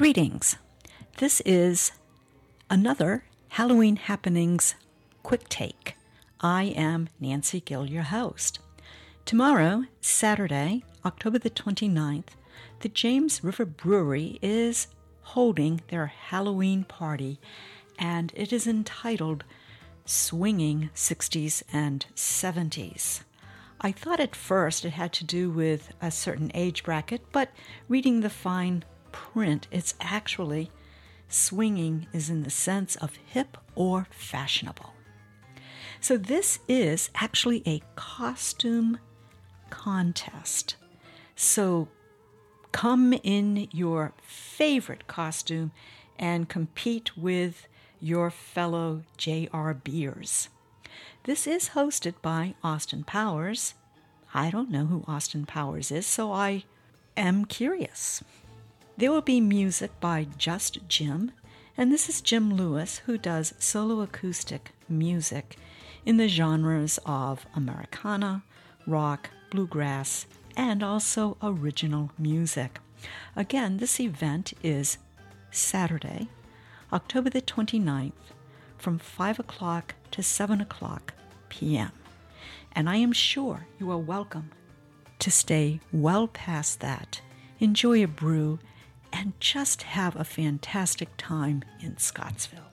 Greetings. This is another Halloween Happenings quick take. I am Nancy Gill, your host. Tomorrow, Saturday, October the 29th, the James River Brewery is holding their Halloween party, and it is entitled Swinging 60s and 70s. I thought at first it had to do with a certain age bracket, but reading the fine print, it's actually swinging is in the sense of hip or fashionable. So, this is actually a costume contest. So, come in your favorite costume and compete with your fellow JRBers. This is hosted by Austin Powers. I don't know who Austin Powers is, so I am curious. There will be music by Just Jim, and this is Jim Lewis who does solo acoustic music in the genres of Americana, rock, bluegrass, and also original music. Again, this event is Saturday, October the 29th, from 5 o'clock to 7 o'clock p.m. And I am sure you are welcome to stay well past that, enjoy a brew, and just have a fantastic time in Scottsville.